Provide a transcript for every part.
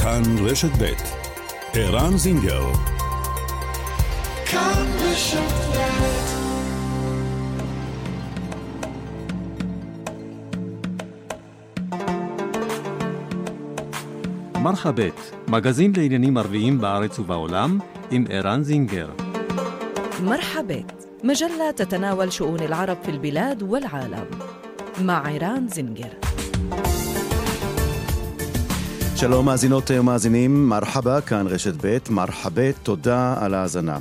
כאן רשת ב' ערן זינגר כאן רשת מרחבת, מגזין לעניינים ערביים בארץ ובעולם, עם ערן זינגר. مرحبت مجلة تتناول شؤون العرب في البلاد والعالم مع عيران زنجر שלום מאזינות ומאזינים, מרחבה, כאן רשת ב', מרחבה, תודה על ההאזנה.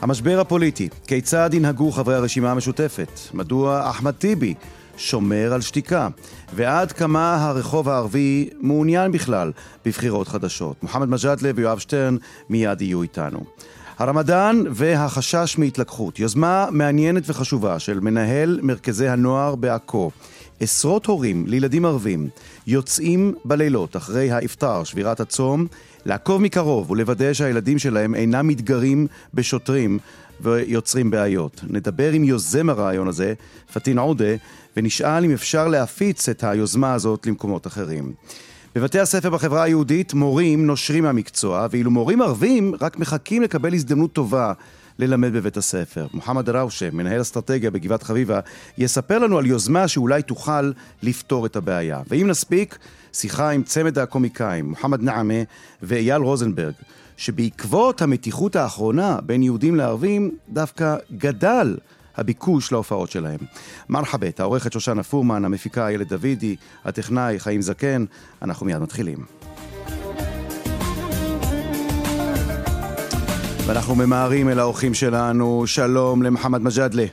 המשבר הפוליטי, כיצד ינהגו חברי הרשימה המשותפת? מדוע אחמד טיבי שומר על שתיקה? ועד כמה הרחוב הערבי מעוניין בכלל בבחירות חדשות? מוחמד מג'אדלה ויואב שטרן מיד יהיו איתנו. הרמדאן והחשש מהתלקחות, יוזמה מעניינת וחשובה של מנהל מרכזי הנוער בעכו. עשרות הורים לילדים ערבים יוצאים בלילות אחרי האפטר, שבירת הצום, לעקוב מקרוב ולוודא שהילדים שלהם אינם מתגרים בשוטרים ויוצרים בעיות. נדבר עם יוזם הרעיון הזה, פטין עודה, ונשאל אם אפשר להפיץ את היוזמה הזאת למקומות אחרים. בבתי הספר בחברה היהודית מורים נושרים מהמקצוע, ואילו מורים ערבים רק מחכים לקבל הזדמנות טובה ללמד בבית הספר. מוחמד ראושה, מנהל אסטרטגיה בגבעת חביבה, יספר לנו על יוזמה שאולי תוכל לפתור את הבעיה. ואם נספיק, שיחה עם צמד הקומיקאים, מוחמד נעמה ואייל רוזנברג, שבעקבות המתיחות האחרונה בין יהודים לערבים, דווקא גדל הביקוש להופעות שלהם. מרחבת, העורכת שושנה פורמן, המפיקה איילת דוידי, הטכנאי חיים זקן, אנחנו מיד מתחילים. ואנחנו ממהרים אל האורחים שלנו, שלום למוחמד מג'אדלה.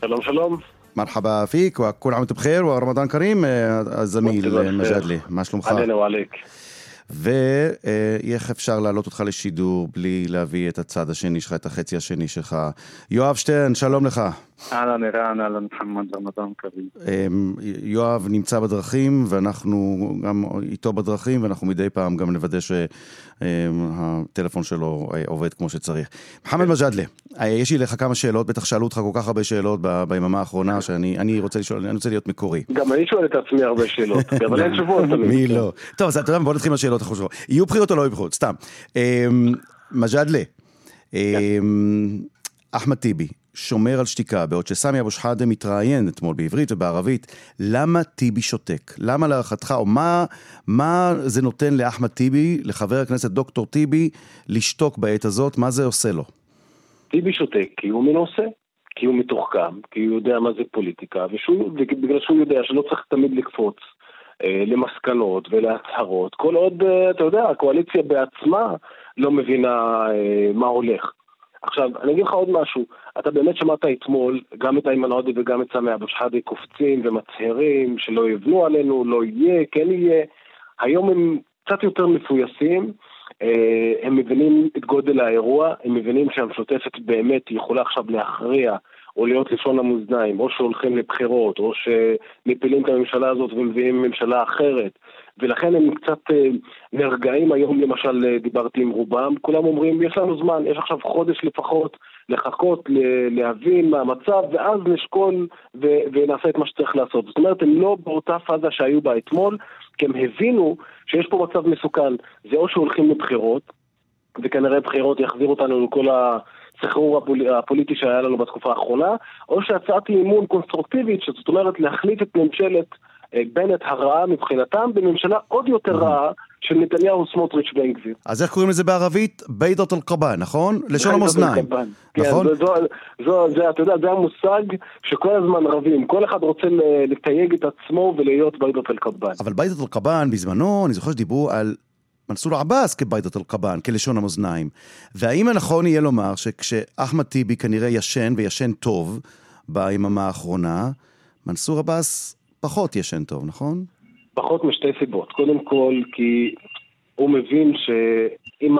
שלום שלום. מרחבה פיק, וכל עام בחיר ורמדאן כרים, הזמיל מג'אדלה, מה שלומך? אהלן ועליק. ואיך אפשר להעלות אותך לשידור בלי להביא את הצד השני שלך, את החצי השני שלך. יואב שטרן, שלום לך. אהלן ערן, אהלן מוחמד, רמדאן כרים. יואב נמצא בדרכים, ואנחנו גם איתו בדרכים, ואנחנו מדי פעם גם נוודא שהטלפון שלו עובד כמו שצריך. מוחמד מג'אדלה, יש לי לך כמה שאלות, בטח שאלו אותך כל כך הרבה שאלות ביממה האחרונה, שאני רוצה לשאול, אני רוצה להיות מקורי. גם אני שואל את עצמי הרבה שאלות, אבל אין תשובות תמיד. מי לא? טוב, אז אתה יודע, בוא נתחיל מהשאלות החשובות. יהיו בחירות או לא יהיו בחירות? סתם. מג'אדלה, אחמד טיבי, שומר על שתיקה, בעוד שסמי אבו שחאדה מתראיין אתמול בעברית ובערבית, למה טיבי שותק? למה להערכתך, או מה, מה זה נותן לאחמד טיבי, לחבר הכנסת דוקטור טיבי, לשתוק בעת הזאת? מה זה עושה לו? טיבי שותק כי הוא מנוסה, כי הוא מתוחכם, כי הוא יודע מה זה פוליטיקה, ובגלל שהוא יודע שלא צריך תמיד לקפוץ אה, למסקנות ולהצהרות, כל עוד, אה, אתה יודע, הקואליציה בעצמה לא מבינה אה, מה הולך. עכשיו, אני אגיד לך עוד משהו, אתה באמת שמעת אתמול גם את איימן עודה וגם את סמי אבו שחאדה קופצים ומצהירים שלא יבנו עלינו, לא יהיה, כן יהיה. היום הם קצת יותר מפויסים, הם מבינים את גודל האירוע, הם מבינים שהמשותפת באמת יכולה עכשיו להכריע או להיות לשון המאזניים, או שהולכים לבחירות, או שמפילים את הממשלה הזאת ומביאים ממשלה אחרת. ולכן הם קצת נרגעים היום, למשל דיברתי עם רובם, כולם אומרים, יש לנו זמן, יש עכשיו חודש לפחות לחכות, להבין מה המצב, ואז נשקול ו- ונעשה את מה שצריך לעשות. זאת אומרת, הם לא באותה פאזה שהיו בה אתמול, כי הם הבינו שיש פה מצב מסוכן. זה או שהולכים לבחירות, וכנראה בחירות יחזירו אותנו לכל ה... הסחרור הפול... הפוליטי שהיה לנו בתקופה האחרונה, או שהצעת אי אמון קונסטרוקטיבית, שזאת אומרת להחליף את ממשלת בנט הרעה מבחינתם בממשלה עוד יותר רעה של נתניהו, סמוטריץ' ובן גביר. אז איך קוראים לזה בערבית? ביידות אל-קבאן, נכון? לשון המאזניים. נכון? כן, זו, זו, זה, אתה יודע, זה המושג שכל הזמן רבים. כל אחד רוצה לתייג את עצמו ולהיות ביידות אל-קבאן. אבל ביידות אל-קבאן, בזמנו, אני זוכר שדיברו על מנסור עבאס כביידת אל-קבאן, כלשון המאזניים. והאם הנכון יהיה לומר שכשאחמד טיבי כנראה ישן וישן טוב ביממה האחרונה, מנסור עבאס פחות ישן טוב, נכון? פחות משתי סיבות. קודם כל, כי הוא מבין שאם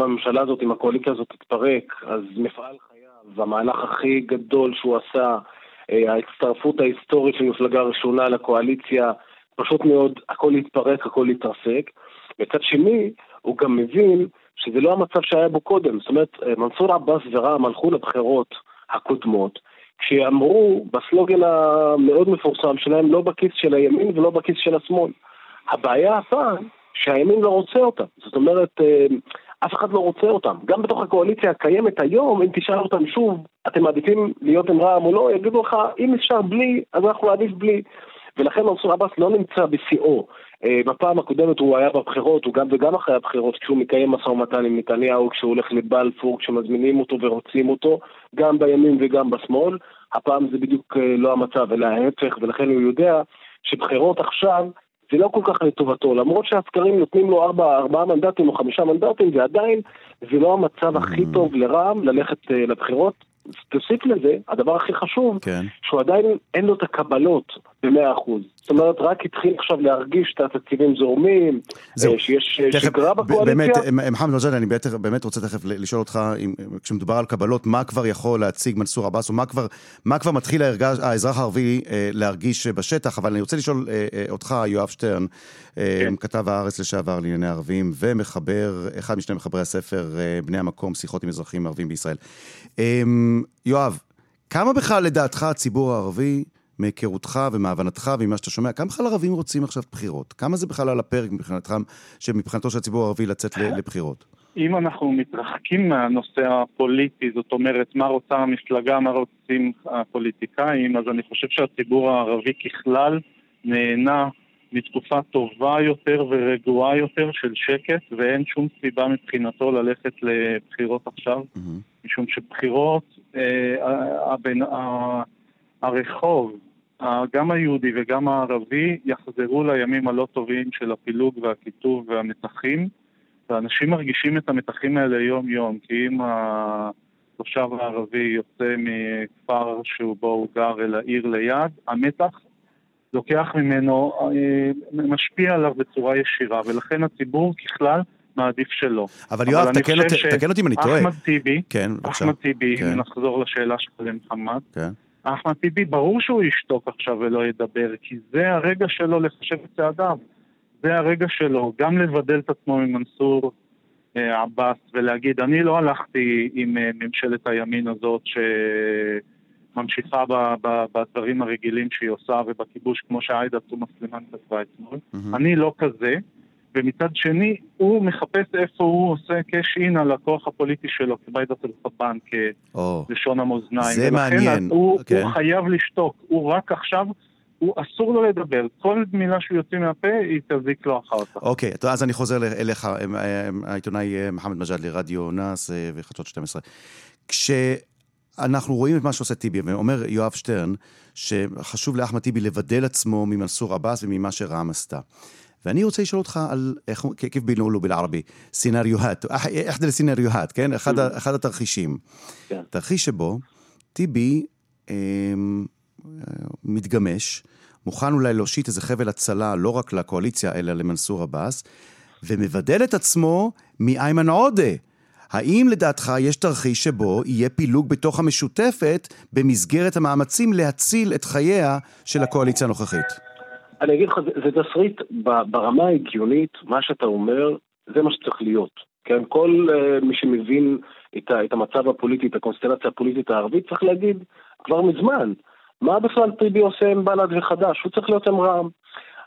הממשלה הזאת, אם הקואליציה הזאת תתפרק, אז מפעל חייו, המהלך הכי גדול שהוא עשה, ההצטרפות ההיסטורית של מפלגה ראשונה לקואליציה, פשוט מאוד, הכל יתפרק, הכל יתרסק. מצד שני, הוא גם מבין שזה לא המצב שהיה בו קודם. זאת אומרת, מנסור עבאס ורע"מ הלכו לבחירות הקודמות, כשאמרו בסלוגן המאוד מפורסם שלהם, לא בכיס של הימין ולא בכיס של השמאל. הבעיה הפעם, שהימין לא רוצה אותם. זאת אומרת, אה, אף אחד לא רוצה אותם. גם בתוך הקואליציה הקיימת היום, אם תשאל אותם שוב, אתם מעדיפים להיות עם רע"מ או לא, יגידו לך, אם אפשר בלי, אז אנחנו נעדיף בלי. ולכן מנסור עבאס לא נמצא בשיאו. אה, בפעם הקודמת הוא היה בבחירות, הוא גם וגם אחרי הבחירות, כשהוא מקיים משא ומתן עם נתניהו, כשהוא הולך לבלפור, כשמזמינים אותו ורוצים אותו, גם בימין וגם בשמאל. הפעם זה בדיוק אה, לא המצב, אלא ההפך, ולכן הוא יודע שבחירות עכשיו זה לא כל כך לטובתו, למרות שהסקרים נותנים לו ארבע, ארבעה מנדטים או חמישה מנדטים, ועדיין זה לא המצב הכי mm. טוב לרע"מ ללכת uh, לבחירות. תוסיף לזה, הדבר הכי חשוב, כן. שהוא עדיין אין לו את הקבלות במאה אחוז. זאת אומרת, רק התחיל עכשיו להרגיש את התקציבים זורמים. אה, שיש אה, תכף, שגרה בקואליציה. באמת, אה, מוחמד מג'אד, אני באמת, באמת רוצה תכף לשאול אותך, אם, כשמדובר על קבלות, מה כבר יכול להציג מנסור עבאס, או מה כבר, מה כבר מתחיל האזרח הערבי להרגיש בשטח, אבל אני רוצה לשאול אותך, יואב שטרן, כן. כתב הארץ לשעבר לענייני ערבים, ומחבר, אחד משני מחברי הספר, בני המקום, שיחות עם אזרחים ערבים בישראל. יואב, כמה בכלל לדעתך הציבור הערבי מהיכרותך ומהבנתך וממה שאתה שומע, כמה בכלל ערבים רוצים עכשיו בחירות? כמה זה בכלל על הפרק מבחינתך, מבחינתו של הציבור הערבי לצאת לבחירות? אם אנחנו מתרחקים מהנושא הפוליטי, זאת אומרת, מה רוצה המפלגה, מה רוצים הפוליטיקאים, אז אני חושב שהציבור הערבי ככלל נהנה מתקופה טובה יותר ורגועה יותר של שקט, ואין שום סיבה מבחינתו ללכת לבחירות עכשיו, mm-hmm. משום שבחירות, אה, הבן, הרחוב, גם היהודי וגם הערבי, יחזרו לימים הלא טובים של הפילוג והקיטוב והמתחים, ואנשים מרגישים את המתחים האלה יום-יום, כי אם התושב הערבי יוצא מכפר שהוא בו הוא גר אל העיר ליד, המתח לוקח ממנו, אה, משפיע עליו בצורה ישירה, ולכן הציבור ככלל מעדיף שלא. אבל יואב, תקן, אותי, תקן אותי אם אני טועה. אחמד טיבי, כן, אחמד טיבי, כן. אם נחזור לשאלה שלך למחמד, כן. אחמד טיבי, ברור שהוא ישתוק עכשיו ולא ידבר, כי זה הרגע שלו לחשב את צעדיו. זה הרגע שלו, גם לבדל את עצמו ממנסור אה, עבאס ולהגיד, אני לא הלכתי עם אה, ממשלת הימין הזאת שממשיכה בדברים הרגילים שהיא עושה ובכיבוש, כמו שעאידה תומא סלימאן כתבה אתמול. Mm-hmm. אני לא כזה. ומצד שני, הוא מחפש איפה הוא עושה קאש אין על הכוח הפוליטי שלו, כביידת אל-חבן, כלשון המאזניים. זה מעניין. הוא, okay. כן. הוא חייב לשתוק, הוא רק עכשיו... הוא אסור לו לדבר, כל מילה שהוא יוצא מהפה היא תזיק לו אחר כך. אוקיי, okay, אז אני חוזר אליך, אה, אה, העיתונאי אה, מוחמד מג'אדלי, רדיו נאס וחדשות 12. כשאנחנו רואים את מה שעושה טיבי, ואומר יואב שטרן, שחשוב לאחמד טיבי לבדל עצמו ממנסור עבאס וממה שרע"מ עשתה. ואני רוצה לשאול אותך על, איך, כיף בינולו בערבי, סינריוהת, אחד הסינריוהת, כן? אחד, mm-hmm. אחד התרחישים. כן. תרחיש שבו טיבי אה, מתגמש, מוכן אולי להושיט איזה חבל הצלה לא רק לקואליציה, אלא למנסור עבאס, ומבדל את עצמו מאיימן עודה. האם לדעתך יש תרחיש שבו יהיה פילוג בתוך המשותפת במסגרת המאמצים להציל את חייה של הקואליציה הנוכחית? אני אגיד לך, זה, תסריט ברמה ההגיונית, מה שאתה אומר, זה מה שצריך להיות. כן, כל uh, מי שמבין את, ה, את המצב הפוליטי, את הקונסטלציה הפוליטית הערבית, צריך להגיד כבר מזמן, מה בכלל טיבי עושה עם בל"ד וחד"ש? הוא צריך להיות עם רע"מ.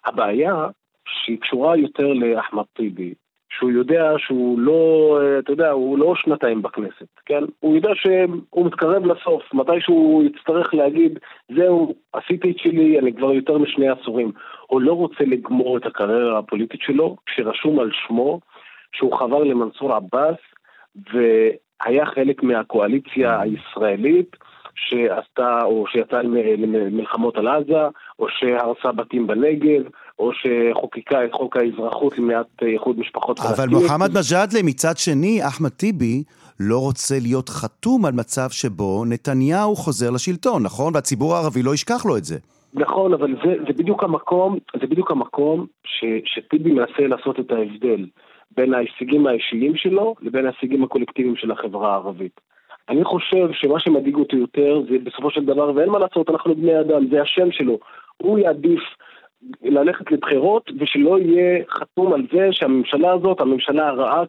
הבעיה שהיא קשורה יותר לאחמד טיבי, שהוא יודע שהוא לא, אה, אתה יודע, הוא לא שנתיים בכנסת, כן? הוא יודע שהוא מתקרב לסוף, מתי שהוא יצטרך להגיד, זהו, עשיתי את שלי, אני כבר יותר משני עשורים. הוא לא רוצה לגמור את הקריירה הפוליטית שלו, כשרשום על שמו שהוא חבר למנסור עבאס, והיה חלק מהקואליציה הישראלית. שעשתה, או שיצאה למלחמות על עזה, או שהרסה בתים בנגב, או שחוקקה את חוק האזרחות למניעת איחוד משפחות אבל מוחמד מג'אדלה, מצד שני, אחמד טיבי לא רוצה להיות חתום על מצב שבו נתניהו חוזר לשלטון, נכון? והציבור הערבי לא ישכח לו את זה. נכון, אבל זה, זה בדיוק המקום, זה בדיוק המקום ש, שטיבי מנסה לעשות את ההבדל בין ההישגים האישיים שלו לבין ההישגים הקולקטיביים של החברה הערבית. אני חושב שמה שמדאיג אותי יותר זה בסופו של דבר, ואין מה לעשות, אנחנו בני אדם, זה השם שלו. הוא יעדיף ללכת לבחירות ושלא יהיה חתום על זה שהממשלה הזאת, הממשלה הרעה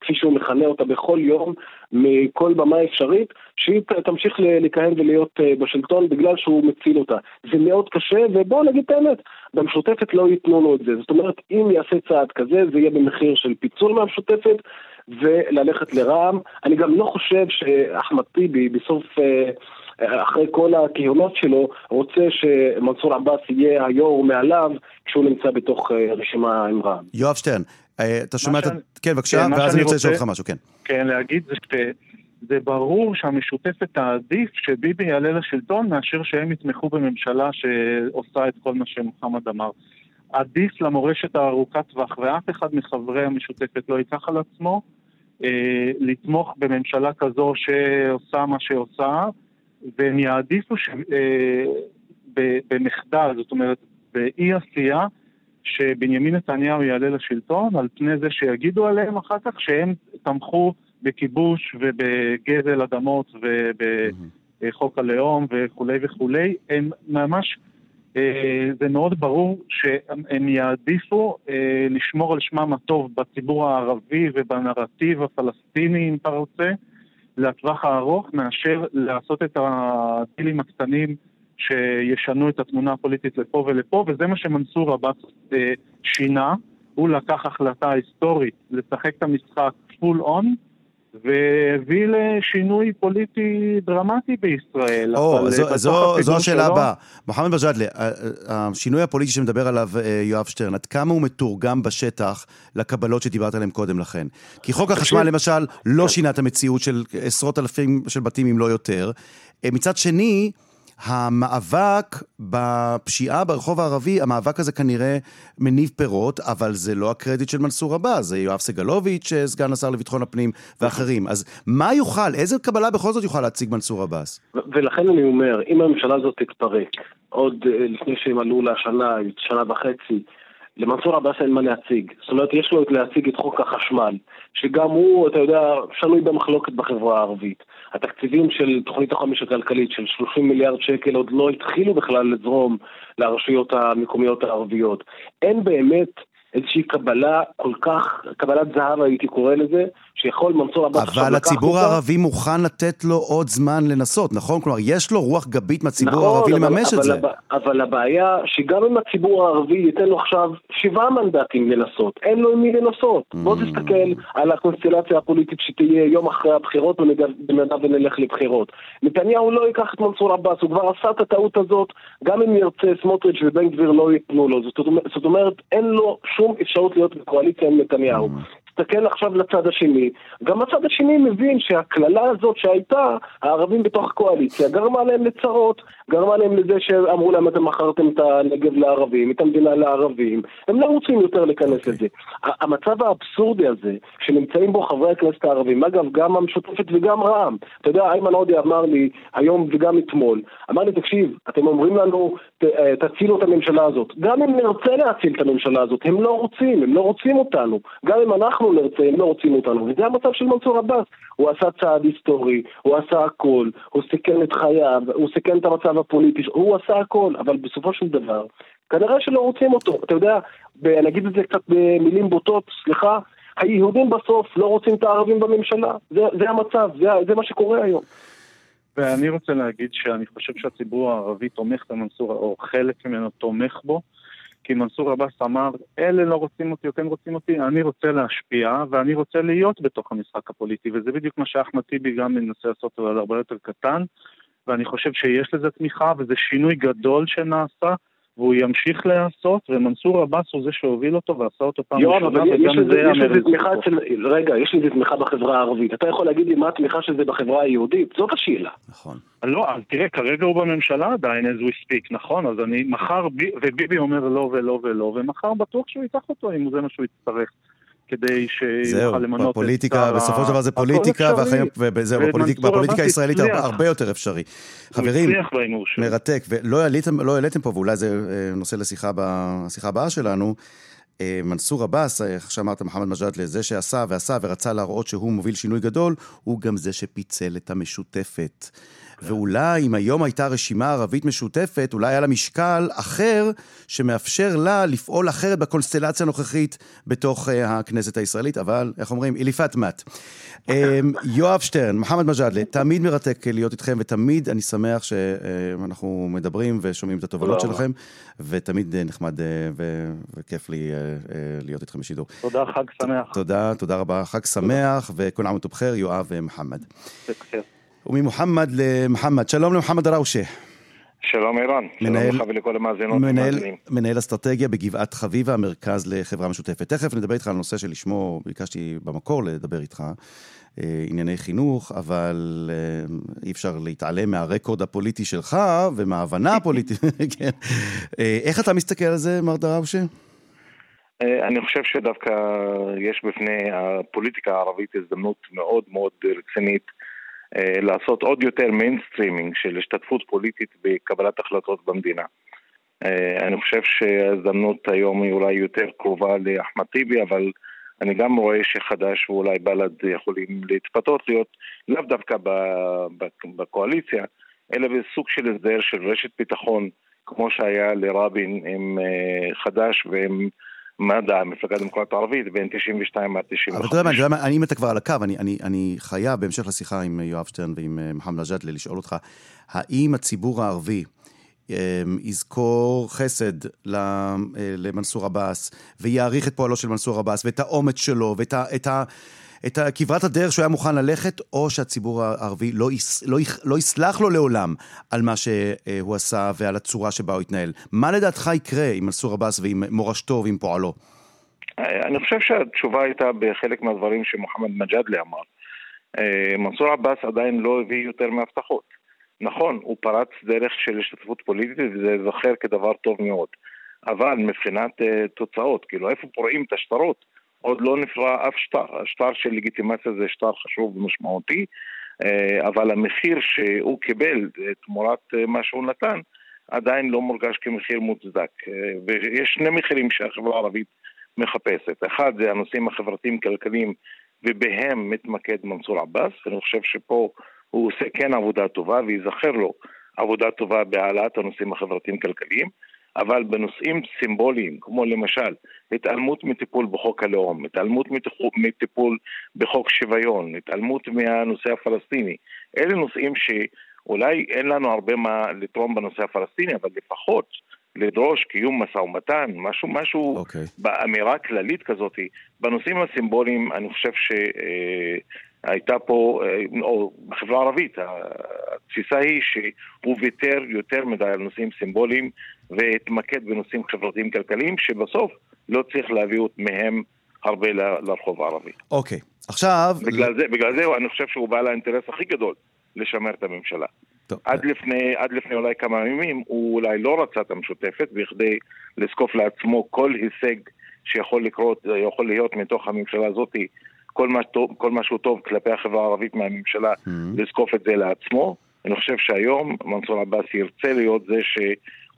כפי שהוא מכנה אותה בכל יום מכל במה אפשרית, שהיא תמשיך לכהן ולהיות אה, בשלטון בגלל שהוא מציל אותה. זה מאוד קשה ובואו נגיד את האמת, במשותפת לא ייתנו לו את זה. זאת אומרת, אם יעשה צעד כזה זה יהיה במחיר של פיצול מהמשותפת וללכת לרע"מ. אני גם לא חושב שאחמד טיבי בסוף... אחרי כל הכהונות שלו, רוצה שמנסור עבאס יהיה היו"ר מעליו כשהוא נמצא בתוך אה, רשימה עם רע"מ. יואב שטרן, אה, אתה שומע את ה... כן, בבקשה, כן, ואז אני רוצה לשאול אותך משהו, כן. כן, להגיד זה שזה ברור שהמשותפת תעדיף שביבי יעלה לשלטון מאשר שהם יתמכו בממשלה שעושה את כל מה שמוחמד אמר. עדיף למורשת הארוכת טווח, ואף אחד מחברי המשותפת לא ייקח על עצמו אה, לתמוך בממשלה כזו שעושה מה שעושה, והם יעדיפו ש... אה, במחדל, זאת אומרת, באי עשייה, שבנימין נתניהו יעלה לשלטון, על פני זה שיגידו עליהם אחר כך שהם תמכו בכיבוש ובגזל אדמות ובחוק הלאום וכולי וכולי, הם ממש, אה, זה מאוד ברור שהם יעדיפו אה, לשמור על שמם הטוב בציבור הערבי ובנרטיב הפלסטיני, אם אתה רוצה, לטווח הארוך מאשר לעשות את הדילים הקטנים שישנו את התמונה הפוליטית לפה ולפה, וזה מה שמנסור עבאס אה, שינה. הוא לקח החלטה היסטורית לשחק את המשחק פול און, והביא לשינוי פוליטי דרמטי בישראל. או, זו, אה, זו, זו השאלה הבאה. מוחמד מג'אדלה, אה, השינוי הפוליטי שמדבר עליו יואב שטרן, עד כמה הוא מתורגם בשטח לקבלות שדיברת עליהן קודם לכן? כי חוק החשמל למשל לא שינה את המציאות של עשרות אלפים של בתים אם לא יותר. מצד שני, המאבק בפשיעה ברחוב הערבי, המאבק הזה כנראה מניב פירות, אבל זה לא הקרדיט של מנסור עבאס, זה יואב סגלוביץ', סגן השר לביטחון הפנים ואחרים. אז מה יוכל, איזה קבלה בכל זאת יוכל להציג מנסור עבאס? ולכן אני אומר, אם הממשלה הזאת תתפרק, עוד אה, לפני שהם עלו לשנה, שנה וחצי, למנסור עבאס אין מה להציג. זאת אומרת, יש לו להציג את חוק החשמל, שגם הוא, אתה יודע, שנוי במחלוקת בחברה הערבית. התקציבים של תוכנית החומש הכלכלית של 30 מיליארד שקל עוד לא התחילו בכלל לזרום לרשויות המקומיות הערביות. אין באמת איזושהי קבלה כל כך, קבלת זהב הייתי קורא לזה, שיכול מנסור עבאס עכשיו לקח אותה. אבל הציבור הערבי מוכן לתת לו עוד זמן לנסות, נכון? כלומר, יש לו רוח גבית מהציבור נכון, הערבי אבל, לממש אבל, את זה. אבל, אבל הבעיה, שגם אם הציבור הערבי ייתן לו עכשיו שבעה מנדטים לנסות, אין לו עם מי לנסות. Mm. בוא תסתכל על הקונסטלציה הפוליטית שתהיה יום אחרי הבחירות, במידה ונלך לבחירות. נתניהו לא ייקח את מנסור עבאס, הוא כבר עשה את הטעות הזאת, גם אם ירצה סמוטריץ' ובן גביר לא ייתנו לו. זאת אומרת, אין לו שום אפשרות להיות בקואליציה עם נתניהו. תסתכל עכשיו לצד השני, גם הצד השני מבין שהקללה הזאת שהייתה, הערבים בתוך הקואליציה, גרמה להם לצרות, גרמה להם לזה שאמרו להם אתם מכרתם את הנגב לערבים, את המדינה לערבים, הם לא רוצים יותר להיכנס okay. אוקיי. לזה. המצב האבסורדי הזה, שנמצאים בו חברי הכנסת הערבים, אגב, גם המשותפת וגם רע"מ, אתה יודע, איימן עודה אמר לי היום וגם אתמול, אמר לי, תקשיב, אתם אומרים לנו, אה, תצילו את הממשלה הזאת. גם אם נרצה להציל את הממשלה הזאת, הם לא רוצים, הם לא רוצים אותנו. גם אם אנחנו נרצה, הם לא רוצים אותנו. וזה המצב של מנסור עבאס. הוא עשה צעד היסטורי, הוא עשה הכל, הוא סיכן את חייו, הוא סיכן את המצב הפוליטי, הוא עשה הכל, אבל בסופו של דבר, כנראה שלא רוצים אותו. אתה יודע, נגיד את זה קצת במילים בוטות, סליחה, היהודים בסוף לא רוצים את הערבים בממשלה. זה, זה המצב, זה, זה מה שקורה היום. ואני רוצה להגיד שאני חושב שהציבור הערבי תומך במנסור, או חלק ממנו תומך בו, כי מנסור עבאס אמר, אלה לא רוצים אותי או כן רוצים אותי, אני רוצה להשפיע ואני רוצה להיות בתוך המשחק הפוליטי, וזה בדיוק מה שאחמד טיבי גם מנסה לעשות, אבל הרבה יותר קטן, ואני חושב שיש לזה תמיכה, וזה שינוי גדול שנעשה. והוא ימשיך להיעשות, ומנסור עבאס הוא זה שהוביל אותו ועשה אותו פעם ראשונה, וגם זה יאמר לזכותו. רגע, יש לזה תמיכה בחברה הערבית. אתה יכול להגיד לי מה התמיכה של זה בחברה היהודית? זאת השאלה. נכון. לא, אז תראה, כרגע הוא בממשלה עדיין, as we speak, נכון? אז אני מחר, וביבי אומר לא ולא ולא, ומחר בטוח שהוא ייקח אותו אם זה מה שהוא יצטרך. כדי שיוכל למנות את בפוליטיקה, בסופו של דבר זה פוליטיקה, והחיים, וזהו, בפוליטיקה הישראלית הרבה יותר אפשרי. חברים, מרתק, ולא לא העליתם פה, ואולי זה אה, נושא לשיחה הבאה שלנו, אה, מנסור עבאס, אה, איך שאמרת, מוחמד מג'אדלה, זה שעשה ועשה ורצה להראות שהוא מוביל שינוי גדול, הוא גם זה שפיצל את המשותפת. ואולי אם היום הייתה רשימה ערבית משותפת, אולי היה לה משקל אחר שמאפשר לה לפעול אחרת בקונסטלציה הנוכחית בתוך uh, הכנסת הישראלית, אבל איך אומרים, אליפת מת. um, יואב שטרן, מוחמד מג'אדלה, תמיד מרתק להיות איתכם, ותמיד אני שמח שאנחנו מדברים ושומעים את התובנות שלכם, ותמיד נחמד וכיף לי להיות איתכם בשידור. תודה, חג שמח. תודה, תודה רבה, חג שמח, וכל עמוד ובחר, יואב ומוחמד. וממוחמד למוחמד, שלום למוחמד דראושה. שלום ערן, מנהל, שלום לך ולכל המאזינות מנהל, מנהל אסטרטגיה בגבעת חביבה, המרכז לחברה משותפת. תכף נדבר איתך על נושא שלשמו ביקשתי במקור לדבר איתך, אה, ענייני חינוך, אבל אה, אי אפשר להתעלם מהרקורד הפוליטי שלך ומההבנה הפוליטית. כן. אה, איך אתה מסתכל על זה, מר דראושה? אני חושב שדווקא יש בפני הפוליטיקה הערבית הזדמנות מאוד מאוד רצינית אה, לעשות עוד יותר mainstreaming של השתתפות פוליטית בקבלת החלטות במדינה. אה, אני חושב שההזדמנות היום היא אולי יותר קרובה לאחמד טיבי, אבל אני גם רואה שחד"ש ואולי בל"ד יכולים להתפתות להיות לאו דווקא בקואליציה, אלא בסוג של הסדר של רשת ביטחון, כמו שהיה לרבין עם אה, חד"ש ועם מד"ע, המפלגה הדמוקרטית הערבית, בין 92 עד 95. אבל אתה יודע מה, אם אתה כבר על הקו, אני, אני, אני חייב, בהמשך לשיחה עם יואב שטרן ועם אה, מוחמד נג'אדלה, לשאול אותך, האם הציבור הערבי אמ, יזכור חסד אה, למנסור עבאס, ויעריך את פועלו של מנסור עבאס, ואת האומץ שלו, ואת ה... את כברת הדרך שהוא היה מוכן ללכת, או שהציבור הערבי לא, יס, לא, לא יסלח לו לעולם על מה שהוא עשה ועל הצורה שבה הוא התנהל. מה לדעתך יקרה עם מנסור עבאס ועם מורשתו ועם פועלו? אני חושב שהתשובה הייתה בחלק מהדברים שמוחמד מג'אדלה אמר. אה, מנסור עבאס עדיין לא הביא יותר מהבטחות. נכון, הוא פרץ דרך של השתתפות פוליטית וזה ייזכר כדבר טוב מאוד. אבל מבחינת uh, תוצאות, כאילו איפה פורעים את השטרות, עוד לא נפרע אף שטר. השטר של לגיטימציה זה שטר חשוב ומשמעותי, אה, אבל המחיר שהוא קיבל אה, תמורת אה, מה שהוא נתן עדיין לא מורגש כמחיר מוצדק. ויש שני מחירים שהחברה הערבית מחפשת. אחד זה הנושאים החברתיים-כלכליים ובהם מתמקד מנסור עבאס, ואני חושב שפה הוא עושה כן עבודה טובה וייזכר לו עבודה טובה בהעלאת הנושאים החברתיים-כלכליים. אבל בנושאים סימבוליים, כמו למשל התעלמות מטיפול בחוק הלאום, התעלמות מטיפול בחוק שוויון, התעלמות מהנושא הפלסטיני, אלה נושאים שאולי אין לנו הרבה מה לתרום בנושא הפלסטיני, אבל לפחות לדרוש קיום משא ומתן, משהו, משהו okay. אוקיי. באמירה כללית כזאת. בנושאים הסימבוליים אני חושב שהייתה פה, אה, או בחברה הערבית, התפיסה היא שהוא ויתר יותר מדי על נושאים סימבוליים והתמקד בנושאים חברתיים כלכליים, שבסוף לא צריך להביא מהם הרבה לרחוב הערבי. אוקיי, okay. עכשיו... בגלל זה, בגלל זה אני חושב שהוא בעל האינטרס הכי גדול לשמר את הממשלה. טוב. עד לפני, עד לפני אולי כמה ימים הוא אולי לא רצה את המשותפת בכדי לזקוף לעצמו כל הישג שיכול לקרות, יכול להיות מתוך הממשלה הזאת, כל, מה טוב, כל משהו טוב כלפי החברה הערבית מהממשלה, mm-hmm. לזקוף את זה לעצמו. אני חושב שהיום מנסור עבאס ירצה להיות זה ש...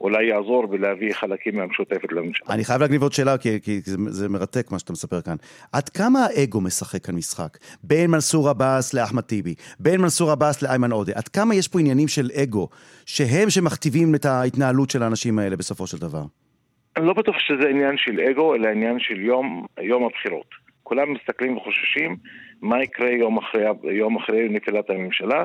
אולי יעזור ולהביא חלקים מהמשותפת לממשלה. אני חייב להגניב עוד שאלה, כי, כי זה, זה מרתק מה שאתה מספר כאן. עד כמה האגו משחק כאן משחק? בין מנסור עבאס לאחמד טיבי, בין מנסור עבאס לאיימן עודה, עד כמה יש פה עניינים של אגו, שהם שמכתיבים את ההתנהלות של האנשים האלה בסופו של דבר? אני לא בטוח שזה עניין של אגו, אלא עניין של יום, יום הבחירות. כולם מסתכלים וחוששים מה יקרה יום אחרי, יום אחרי נפילת הממשלה.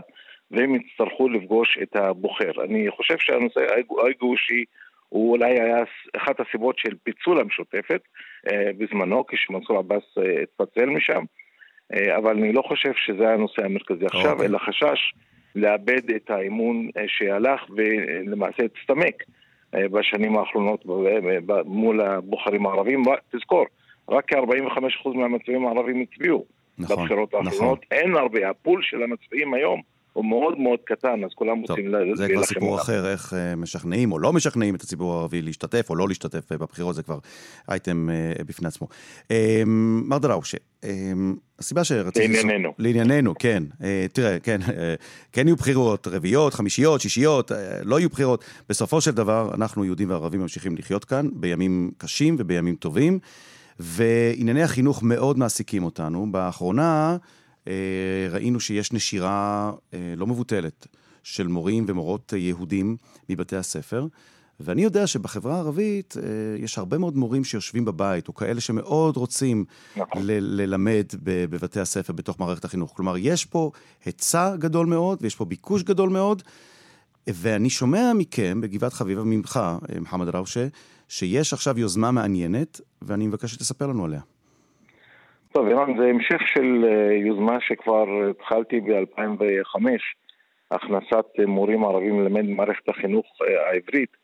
והם יצטרכו לפגוש את הבוחר. אני חושב שהנושא האגושי הוא אולי היה אחת הסיבות של פיצול המשותפת אה, בזמנו, כשמנסור עבאס אה, התפצל משם, אה, אבל אני לא חושב שזה הנושא המרכזי עכשיו, okay. אוקיי. אלא חשש לאבד את האמון אה, שהלך ולמעשה הצטמק אה, בשנים האחרונות מול הבוחרים הערבים. תזכור, רק כ-45% מהמצביעים הערבים הצביעו נכון, בבחירות האחרונות. נכון. אין הרבה, הפול של המצביעים היום הוא מאוד מאוד קטן, אז כולם רוצים להילחם זה כבר סיפור אחר, איך אה, משכנעים או לא משכנעים את הציבור הערבי להשתתף או לא להשתתף בבחירות, זה כבר אייטם אה, בפני עצמו. אה, מר דלאושה, הסיבה שרציתי... לענייננו. לענייננו, כן. תראה, כן, כן יהיו בחירות רביעיות, חמישיות, שישיות, לא יהיו בחירות. בסופו של דבר, אנחנו, יהודים וערבים, ממשיכים לחיות כאן בימים קשים ובימים טובים, וענייני החינוך מאוד מעסיקים אותנו. באחרונה... אה, ראינו שיש נשירה אה, לא מבוטלת של מורים ומורות יהודים מבתי הספר. ואני יודע שבחברה הערבית אה, יש הרבה מאוד מורים שיושבים בבית, או כאלה שמאוד רוצים נכון. ל- ללמד בבתי הספר בתוך מערכת החינוך. כלומר, יש פה היצע גדול מאוד, ויש פה ביקוש גדול מאוד, ואני שומע מכם, בגבעת חביבה, ממך, מוחמד ראושה, שיש עכשיו יוזמה מעניינת, ואני מבקש שתספר לנו עליה. טוב, אירן, זה המשך של אה, יוזמה שכבר התחלתי ב-2005, הכנסת מורים ערבים ללמד במערכת החינוך העברית.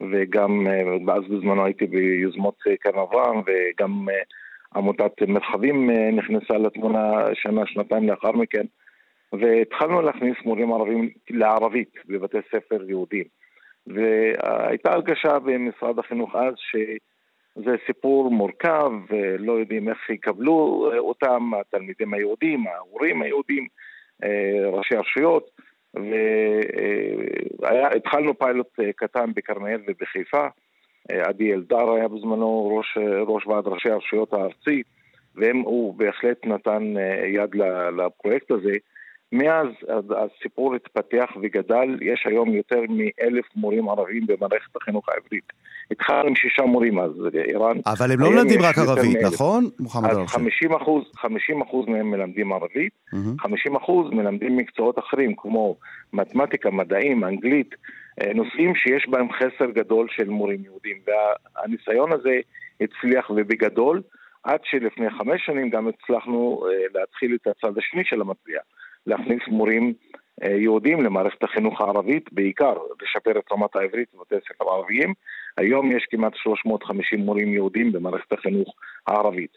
וגם, אה, אז בזמנו הייתי ביוזמות אה, אברהם, וגם אה, עמותת מרחבים נכנסה לתמונה שנה, שנתיים לאחר מכן, והתחלנו להכניס מורים ערבים לערבית בבתי ספר יהודים. והייתה הרגשה במשרד החינוך אז שזה סיפור מורכב, ולא יודעים איך יקבלו אותם, התלמידים היהודים, ההורים היהודים, ראשי הרשויות. והתחלנו פיילוט אה, קטן בכרמיאל ובחיפה. אה, עדי אלדר היה בזמנו ראש, אה, ראש ועד ראשי הרשויות הארצי, והוא בהחלט נתן יד לפרויקט הזה. מאז הסיפור התפתח וגדל, יש היום יותר מאלף מורים ערבים במערכת החינוך העברית. התחלנו עם שישה מורים אז, איראן. אבל הם לא מלמדים רק ערבית, נכון, מוחמד אז 50 אחוז, 50 אחוז מהם מלמדים ערבית, 50 אחוז מלמדים מקצועות אחרים, כמו מתמטיקה, מדעים, אנגלית, אה, נושאים שיש בהם חסר גדול של מורים יהודים. והניסיון הזה הצליח ובגדול, עד שלפני חמש שנים גם הצלחנו אה, להתחיל את הצד השני של המטבע. להכניס מורים אה, יהודים למערכת החינוך הערבית, בעיקר לשפר את רמת העברית בבתי הספר הערביים. היום יש כמעט 350 מורים יהודים במערכת החינוך הערבית.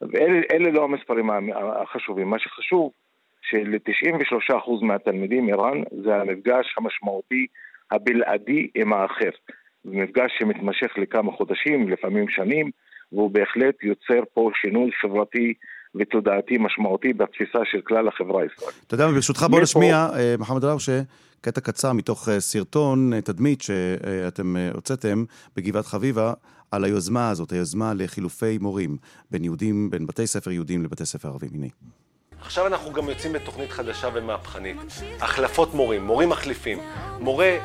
ואלה לא המספרים החשובים. מה שחשוב, של-93% מהתלמידים איראן זה המפגש המשמעותי הבלעדי עם האחר. זה מפגש שמתמשך לכמה חודשים, לפעמים שנים, והוא בהחלט יוצר פה שינוי חברתי ותודעתי משמעותי בתפיסה של כלל החברה הישראלית. אתה יודע, ברשותך בוא נשמיע, אה, מחמד ראושה, קטע קצר מתוך אה, סרטון אה, תדמית שאתם הוצאתם בגבעת חביבה על היוזמה הזאת, היוזמה לחילופי מורים בין יהודים, בין בתי ספר יהודים לבתי ספר ערבים. הנה. עכשיו אנחנו גם יוצאים בתוכנית חדשה ומהפכנית. החלפות מורים, מורים מחליפים. מורה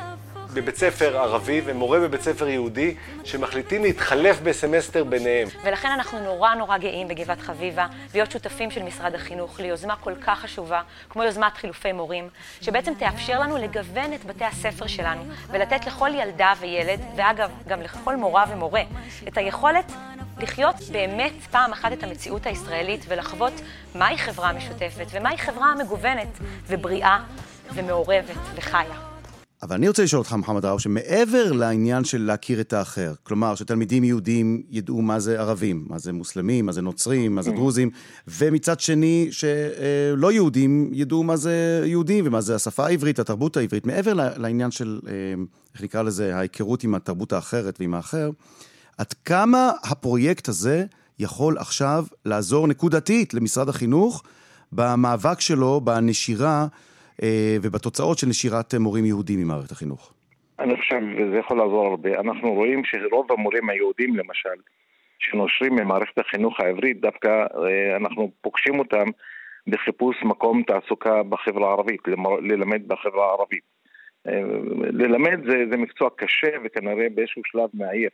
בבית ספר ערבי ומורה בבית ספר יהודי שמחליטים להתחלף בסמסטר ביניהם. ולכן אנחנו נורא נורא גאים בגבעת חביבה להיות שותפים של משרד החינוך ליוזמה כל כך חשובה, כמו יוזמת חילופי מורים, שבעצם תאפשר לנו לגוון את בתי הספר שלנו ולתת לכל ילדה וילד, ואגב, גם לכל מורה ומורה, את היכולת לחיות באמת פעם אחת את המציאות הישראלית ולחוות מהי חברה משותפת ומהי חברה מגוונת ובריאה ומעורבת וחיה. אבל אני רוצה לשאול אותך, מוחמד ראו, שמעבר לעניין של להכיר את האחר, כלומר, שתלמידים יהודים ידעו מה זה ערבים, מה זה מוסלמים, מה זה נוצרים, מה זה דרוזים, ומצד שני, שלא יהודים ידעו מה זה יהודים ומה זה השפה העברית, התרבות העברית. מעבר לעניין של, אה, איך נקרא לזה, ההיכרות עם התרבות האחרת ועם האחר, עד כמה הפרויקט הזה יכול עכשיו לעזור נקודתית למשרד החינוך במאבק שלו, בנשירה, אה, ובתוצאות של נשירת מורים יהודים ממערכת החינוך? אני חושב, וזה יכול לעזור הרבה, אנחנו רואים שרוב המורים היהודים למשל, שנושרים ממערכת החינוך העברית, דווקא אה, אנחנו פוגשים אותם בחיפוש מקום תעסוקה בחברה הערבית, ללמד בחברה הערבית. אה, ללמד זה, זה מקצוע קשה וכנראה באיזשהו שלב מעייף,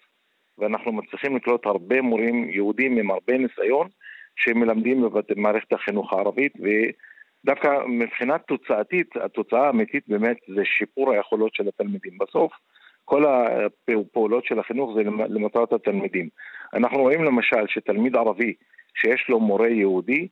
ואנחנו מצליחים לקלוט הרבה מורים יהודים עם הרבה ניסיון שמלמדים במערכת החינוך הערבית. דווקא מבחינה תוצאתית, התוצאה האמיתית באמת זה שיפור היכולות של התלמידים. בסוף, כל הפעולות של החינוך זה למטרת התלמידים. אנחנו רואים למשל שתלמיד ערבי שיש לו מורה יהודי,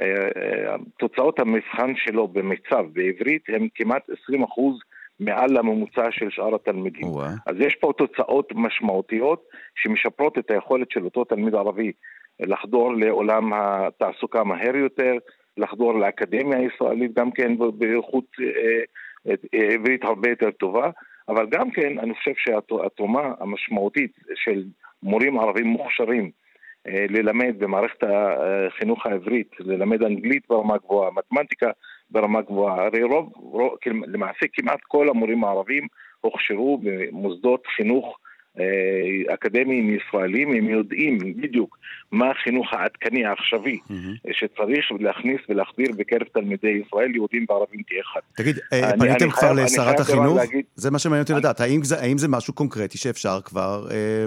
אה, אה, תוצאות המבחן שלו במיצב בעברית הם כמעט 20 אחוז מעל הממוצע של שאר התלמידים. ווא. אז יש פה תוצאות משמעותיות שמשפרות את היכולת של אותו תלמיד ערבי לחדור לעולם התעסוקה מהר יותר, לחדור לאקדמיה הישראלית גם כן באיכות אה, אה, עברית הרבה יותר טובה, אבל גם כן אני חושב שהתרומה המשמעותית של מורים ערבים מוכשרים אה, ללמד במערכת החינוך העברית, ללמד אנגלית ברמה גבוהה, מתמטיקה ברמה גבוהה, הרי רוב, רוב למעשה כמעט כל המורים הערבים הוכשרו במוסדות חינוך אה, אקדמיים ישראלים, הם יודעים בדיוק מה החינוך העדכני העכשווי mm-hmm. שצריך להכניס ולהחדיר בקרב תלמידי ישראל, יהודים וערבים כאחד. תגיד, אה, אני, פניתם אני כבר חייב, לשרת החינוך? להגיד... זה מה שמעניין אותי אני... לדעת, האם זה, האם זה משהו קונקרטי שאפשר כבר אה,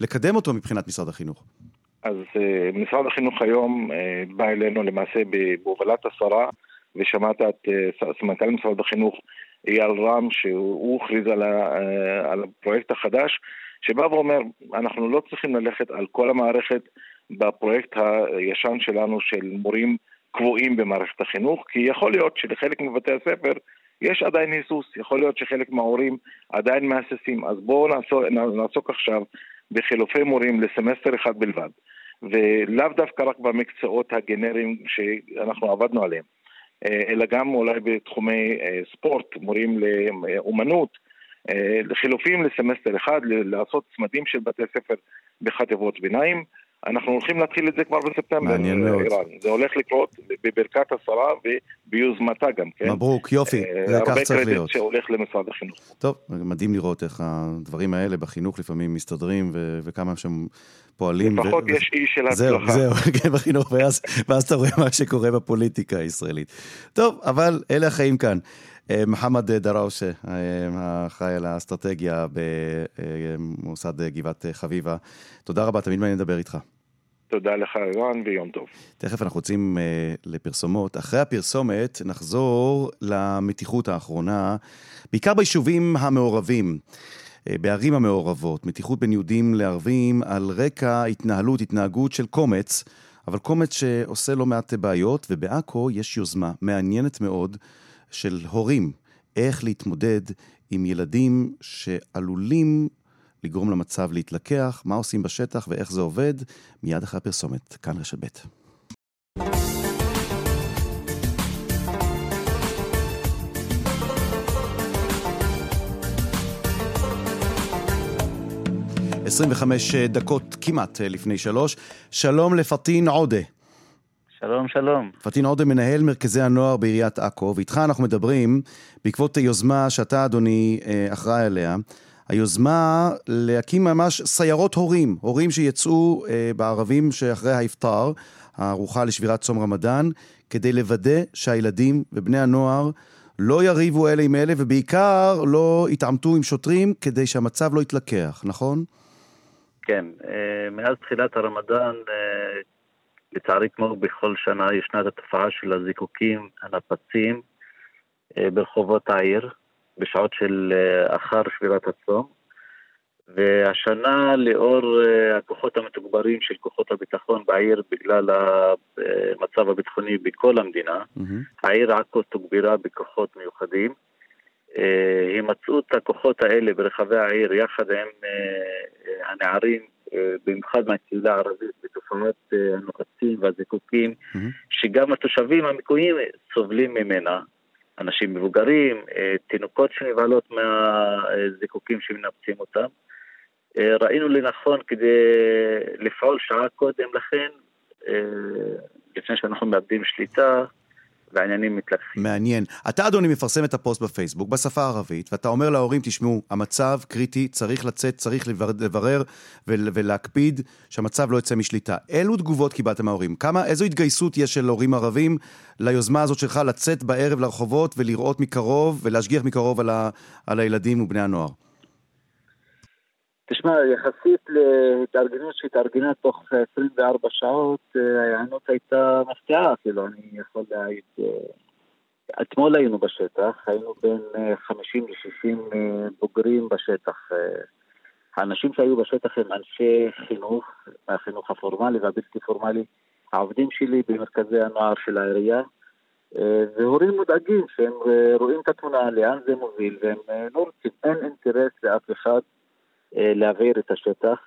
לקדם אותו מבחינת משרד החינוך? אז אה, משרד החינוך היום אה, בא אלינו למעשה בהובלת השרה, ושמעת את אה, סמנכ"ל משרד החינוך אייל רם, שהוא הכריז על, אה, על הפרויקט החדש, שבא ואומר, אנחנו לא צריכים ללכת על כל המערכת בפרויקט הישן שלנו של מורים קבועים במערכת החינוך, כי יכול להיות שלחלק מבתי הספר יש עדיין היסוס, יכול להיות שחלק מההורים עדיין מהססים, אז בואו נעסוק, נעסוק עכשיו בחילופי מורים לסמסטר אחד בלבד, ולאו דווקא רק במקצועות הגנריים שאנחנו עבדנו עליהם. אלא גם אולי בתחומי אה, ספורט, מורים לאומנות, אה, לחילופים לסמסטר אחד, לעשות צמדים של בתי ספר בחטיבות ביניים. אנחנו הולכים להתחיל את זה כבר בספטמבר. מעניין מאוד. איראן. זה הולך לקרות בברכת השרה וביוזמתה גם, כן? מברוק, יופי, זה כך צריך להיות. הרבה קרדיט שהולך למשרד החינוך. טוב, מדהים לראות איך הדברים האלה בחינוך לפעמים מסתדרים ו- וכמה שהם פועלים. לפחות ו- יש אי של הצלחה. זהו, זהו, כן, בחינוך, ואז, ואז אתה רואה מה שקורה בפוליטיקה הישראלית. טוב, אבל אלה החיים כאן. אה, מוחמד דראושה, אה, האחראי על האסטרטגיה במוסד גבעת חביבה. תודה רבה, תמיד מעניין לדבר איתך. תודה לך, ערן, ויום טוב. תכף אנחנו יוצאים uh, לפרסומות. אחרי הפרסומת נחזור למתיחות האחרונה, בעיקר ביישובים המעורבים. בערים המעורבות, מתיחות בין יהודים לערבים על רקע התנהלות, התנהגות של קומץ, אבל קומץ שעושה לא מעט בעיות, ובעכו יש יוזמה מעניינת מאוד של הורים, איך להתמודד עם ילדים שעלולים לגרום למצב להתלקח, מה עושים בשטח ואיך זה עובד, מיד אחרי הפרסומת, כאן רשת ב'. עשרים וחמש דקות כמעט לפני שלוש. שלום לפטין עודה. שלום, שלום. פטין עודה, מנהל מרכזי הנוער בעיריית עכו, ואיתך אנחנו מדברים בעקבות יוזמה שאתה, אדוני, אה, אחראי עליה. היוזמה להקים ממש סיירות הורים, הורים שיצאו אה, בערבים שאחרי האפטר, הארוחה לשבירת צום רמדאן, כדי לוודא שהילדים ובני הנוער לא יריבו אלה עם אלה, ובעיקר לא יתעמתו עם שוטרים כדי שהמצב לא יתלקח, נכון? כן, אה, מאז תחילת הרמדאן, אה, לצערי כמו בכל שנה, ישנה את התופעה של הזיקוקים הנפצים אה, ברחובות העיר. בשעות של אה, אחר שבירת הצום. והשנה, לאור אה, הכוחות המתוגברים של כוחות הביטחון בעיר בגלל המצב הביטחוני בכל המדינה, mm-hmm. העיר עכו תוגברה בכוחות מיוחדים. הימצאות הכוחות האלה ברחבי העיר יחד עם הנערים, במיוחד מהקהילה הערבית, בתופעות הנוחצים והזיקוקים, mm-hmm. שגם התושבים המקומיים סובלים ממנה. אנשים מבוגרים, אה, תינוקות שנבהלות מהזיקוקים שמנפצים אותם. אה, ראינו לנכון כדי לפעול שעה קודם לכן, אה, לפני שאנחנו מאבדים שליטה, והעניינים מתלקחים. מעניין. אתה, אדוני, מפרסם את הפוסט בפייסבוק בשפה הערבית, ואתה אומר להורים, תשמעו, המצב קריטי, צריך לצאת, צריך לברר ולהקפיד שהמצב לא יצא משליטה. אילו תגובות קיבלת מההורים? כמה, איזו התגייסות יש של הורים ערבים ליוזמה הזאת שלך לצאת בערב לרחובות ולראות מקרוב ולהשגיח מקרוב על, ה, על הילדים ובני הנוער? תשמע, יחסית להתארגנות שהתארגנה תוך 24 שעות, אה, ההיענות הייתה מפתיעה, כאילו, אני יכול להעיד. אה, אתמול היינו בשטח, היינו בין 50 אה, ל-60 בוגרים בשטח. האנשים שהיו בשטח הם אנשי חינוך, החינוך הפורמלי והבלתי פורמלי, העובדים שלי במרכזי הנוער של העירייה, והורים מודאגים שהם רואים את התמונה, לאן זה מוביל, והם לא רוצים, אין אינטרס לאף אחד להבעיר את השטח.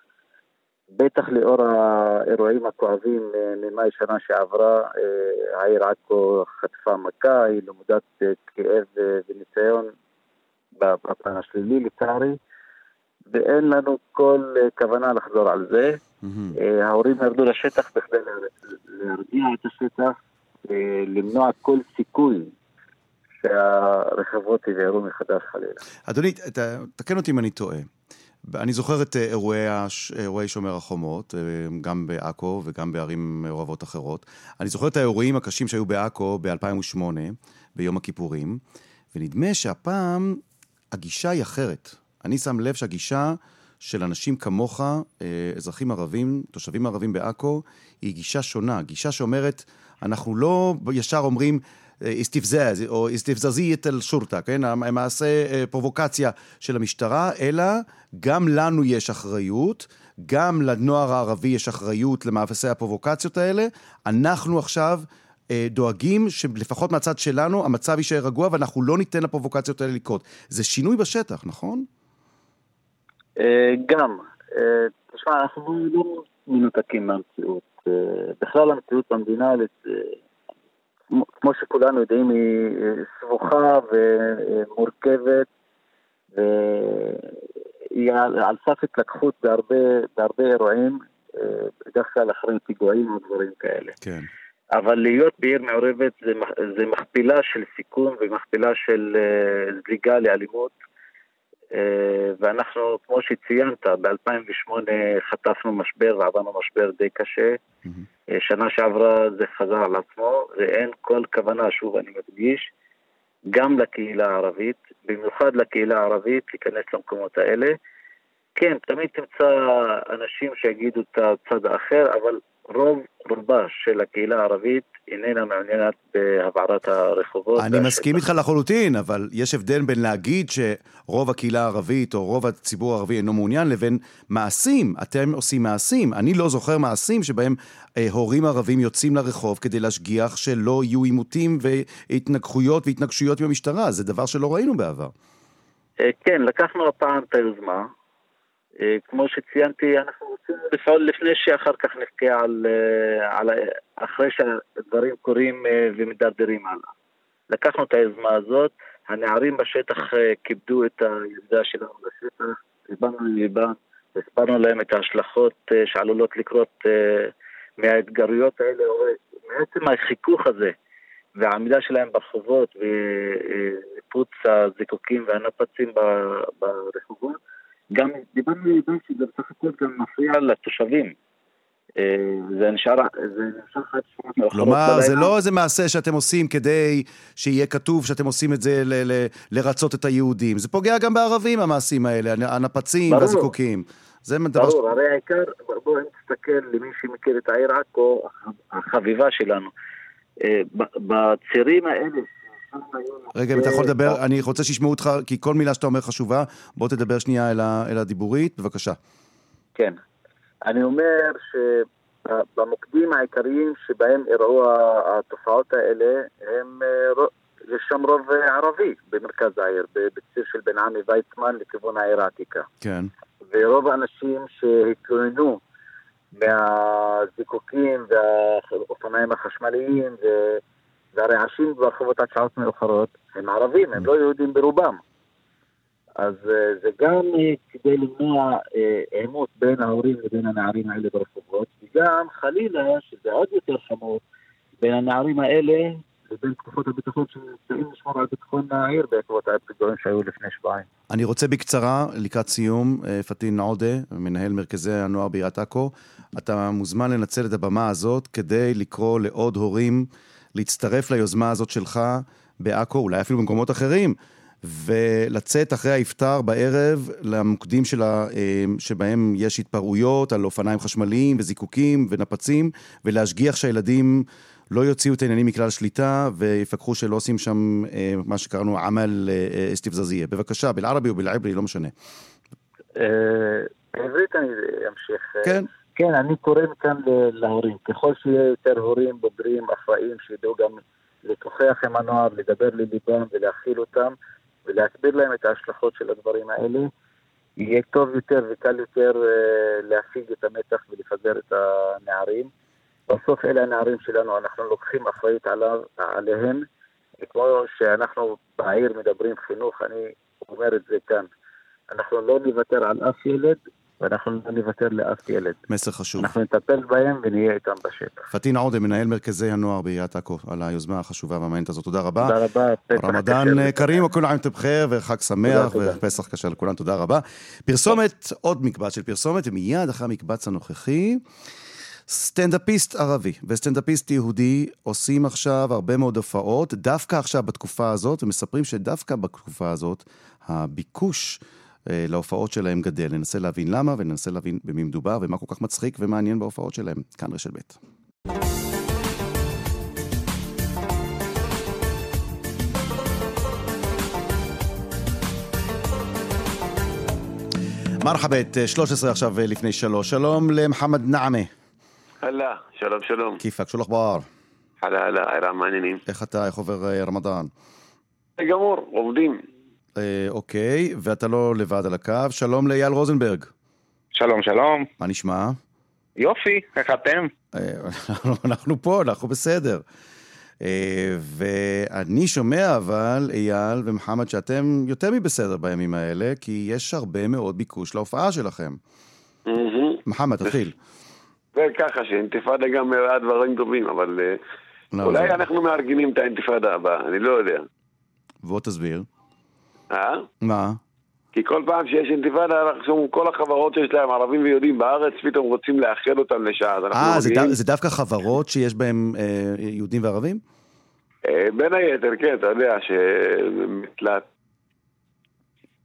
בטח לאור האירועים הכואבים אה, ממאי שנה שעברה, אה, העיר עכו חטפה מכה, היא למודת כאב וניסיון בפן השלילי לצערי, ואין לנו כל כוונה לחזור על זה. Mm-hmm. ההורים ירדו לשטח בכדי להרגיע את השטח, למנוע כל סיכוי שהרחבות יבערו מחדש חלילה. אדוני, תקן אותי אם אני טועה. אני זוכר את אירועי, הש... אירועי שומר החומות, גם בעכו וגם בערים מעורבות אחרות. אני זוכר את האירועים הקשים שהיו בעכו ב-2008, ביום הכיפורים, ונדמה שהפעם הגישה היא אחרת. אני שם לב שהגישה של אנשים כמוך, אזרחים ערבים, תושבים ערבים בעכו, היא גישה שונה. גישה שאומרת, אנחנו לא ישר אומרים, אסתפזז או אסתפזזיית אל-שורטה, כן? מעשה פרובוקציה של המשטרה, אלא גם לנו יש אחריות, גם לנוער הערבי יש אחריות למעשי הפרובוקציות האלה. אנחנו עכשיו דואגים שלפחות מהצד שלנו המצב יישאר רגוע ואנחנו לא ניתן לפרובוקציות האלה לקרות. זה שינוי בשטח, נכון? גם. תשמע, אנחנו לא מנותקים מהמציאות. בכלל המציאות במדינה כמו שכולנו יודעים, היא סבוכה ומורכבת, והיא על סף התלקחות בהרבה, בהרבה אירועים, בדרך כלל אחרי פיגועים או דברים כאלה. כן. אבל להיות בעיר מעורבת זה, זה מכפילה של סיכון ומכפילה של זליגה לאלימות. ואנחנו, כמו שציינת, ב-2008 חטפנו משבר ועברנו משבר די קשה. Mm-hmm. שנה שעברה זה חזר על עצמו, ואין כל כוונה, שוב אני מדגיש, גם לקהילה הערבית, במיוחד לקהילה הערבית, להיכנס למקומות האלה. כן, תמיד תמצא אנשים שיגידו את הצד האחר, אבל רוב רובה של הקהילה הערבית איננה מעוניינת בהבערת הרחובות. אני מסכים איתך לחלוטין, אבל יש הבדל בין להגיד שרוב הקהילה הערבית או רוב הציבור הערבי אינו מעוניין, לבין מעשים. אתם עושים מעשים. אני לא זוכר מעשים שבהם אה, הורים ערבים יוצאים לרחוב כדי להשגיח שלא יהיו עימותים והתנגחויות והתנגשויות עם המשטרה. זה דבר שלא ראינו בעבר. אה, כן, לקחנו הפעם את היוזמה. אה, כמו שציינתי, אנחנו רוצים לפעול לפני שאחר כך נבכה על, אה, על אחרי שהדברים קורים אה, ומדרדרים הלאה. לקחנו את היוזמה הזאת, הנערים בשטח כיבדו את היוזמה שלנו בשטח, דיברנו לליבם, הסברנו להם את ההשלכות שעלולות לקרות מהאתגריות האלה, או מעצם החיכוך הזה והעמידה שלהם ברחובות וניפוץ הזיקוקים והנפצים ברחובות. גם דיברנו על שזה בסך הכל גם מפריע לתושבים. אה, זה נשאר, זה נמשך עד שעות מאוחרות. כלומר, זה לא איזה מעשה שאתם עושים כדי שיהיה כתוב שאתם עושים את זה ל- ל- לרצות את היהודים. זה פוגע גם בערבים, המעשים האלה, הנפצים והזיקוקים. זה דבר... ברור, הרי העיקר, בואו נסתכל למי שמכיר את העיר עכו, החביבה שלנו. אה, בצירים האלה רגע, אם אתה יכול לדבר, אני רוצה שישמעו אותך, כי כל מילה שאתה אומר חשובה. בוא תדבר שנייה אל הדיבורית, בבקשה. כן. אני אומר שבמוקדים העיקריים שבהם אירעו התופעות האלה, הם, אה, יש שם רוב ערבי במרכז העיר, בציר של בן עמי ויצמן לכיוון העיר העתיקה. כן. ורוב האנשים שהתלוננו מהזיקוקים והאופניים החשמליים ו... והרעשים ברחובות עד שעות מאוחרות הם ערבים, הם לא יהודים ברובם. אז אה, זה גם אה, כדי למנוע אה, עימות בין ההורים לבין הנערים האלה ברחובות, וגם חלילה, שזה עוד יותר חמור, בין הנערים האלה לבין תקופות הביטחון שנמצאים לשמור על ביטחון העיר בעקבות הפיגועים שהיו לפני שבועיים. אני רוצה בקצרה, לקראת סיום, פטין עודה, מנהל מרכזי הנוער בעיריית עכו, אתה מוזמן לנצל את הבמה הזאת כדי לקרוא לעוד הורים להצטרף ליוזמה הזאת שלך בעכו, אולי אפילו במקומות אחרים, ולצאת אחרי האפטר בערב למוקדים שלה, אה, שבהם יש התפרעויות על אופניים חשמליים וזיקוקים ונפצים, ולהשגיח שהילדים לא יוציאו את העניינים מכלל שליטה ויפקחו שלא עושים שם אה, מה שקראנו עמל אה, אסתיפזזיה. בבקשה, בלערבי או בלעברי, לא משנה. בעברית אני אמשיך. כן. כן, אני קורא מכאן להורים. ככל שיהיה יותר הורים בוגרים, אחראים, שידעו גם לשוחח עם הנוער, לדבר לליבם ולהכיל אותם ולהסביר להם את ההשלכות של הדברים האלה, יהיה טוב יותר וקל יותר uh, להפיג את המתח ולפזר את הנערים. בסוף אלה הנערים שלנו, אנחנו לוקחים אחריות עליו, עליהם, כמו שאנחנו בעיר מדברים חינוך, אני אומר את זה כאן. אנחנו לא נוותר על אף ילד, ואנחנו לא נוותר לאף ילד. מסר חשוב. אנחנו נטפל בהם ונהיה איתם בשטח. פטין עודה, מנהל מרכזי הנוער בעיריית עכו, על היוזמה החשובה והמעניינת הזאת. תודה רבה. תודה רבה. רמדאן. כרים וכול עין בחיר וחג שמח. ופסח קשה לכולם, תודה רבה. פרסומת, עוד מקבץ של פרסומת, ומיד אחרי המקבץ הנוכחי, סטנדאפיסט ערבי וסטנדאפיסט יהודי עושים עכשיו הרבה מאוד הופעות, דווקא עכשיו בתקופה הזאת, ומספרים שדווקא בתקופה הזאת, הביקוש אה, להופעות שלהם גדל. ננסה להבין למה וננסה להבין במי מדובר ומה כל כך מצחיק ומעניין בהופעות שלהם. כאן רשת ב'. מרחבת, 13 אה, עכשיו אה, לפני שלוש. שלום למחמד נעמה. הלאה, שלום שלום. כיפאק, שולח בר. הלאה, הלאה, ערן מעניינים. איך אתה, איך עובר רמדאן? גמור, עובדים. אה, אוקיי, ואתה לא לבד על הקו. שלום לאייל רוזנברג. שלום, שלום. מה נשמע? יופי, איך אתם? אה, אנחנו פה, אנחנו בסדר. אה, ואני שומע אבל, אייל ומחמד, שאתם יותר מבסדר בימים האלה, כי יש הרבה מאוד ביקוש להופעה שלכם. מחמד, תתחיל. זה ככה שאינתיפאדה גם מראה דברים טובים, אבל אה, לא, אולי אנחנו מארגנים את האינתיפאדה הבאה, אני לא יודע. בוא תסביר. אה? מה? כי כל פעם שיש אינתיפאדה, אנחנו, כל החברות שיש להם ערבים ויהודים בארץ, פתאום רוצים לאחד אותם לשעה. אה, זה דו- זה דווקא חברות שיש בהן אה, יהודים וערבים? אה, בין היתר, כן, אתה יודע, שמתלהט...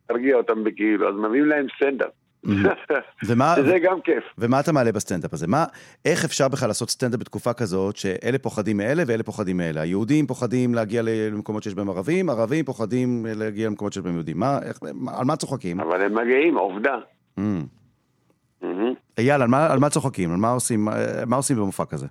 תרגיע אותם בכאילו, אז מביאים להם סטנדאפ. ומה, שזה גם כיף. ומה אתה מעלה בסטנדאפ הזה? מה, איך אפשר בכלל לעשות סטנדאפ בתקופה כזאת שאלה פוחדים מאלה ואלה פוחדים מאלה? היהודים פוחדים להגיע למקומות שיש בהם ערבים, ערבים פוחדים להגיע למקומות שיש בהם יהודים. מה, איך, על מה צוחקים? אבל הם מגיעים, עובדה. Mm. מהמם. אייל, על מה, על מה צוחקים? על מה עושים, מה, מה עושים במופע כזה?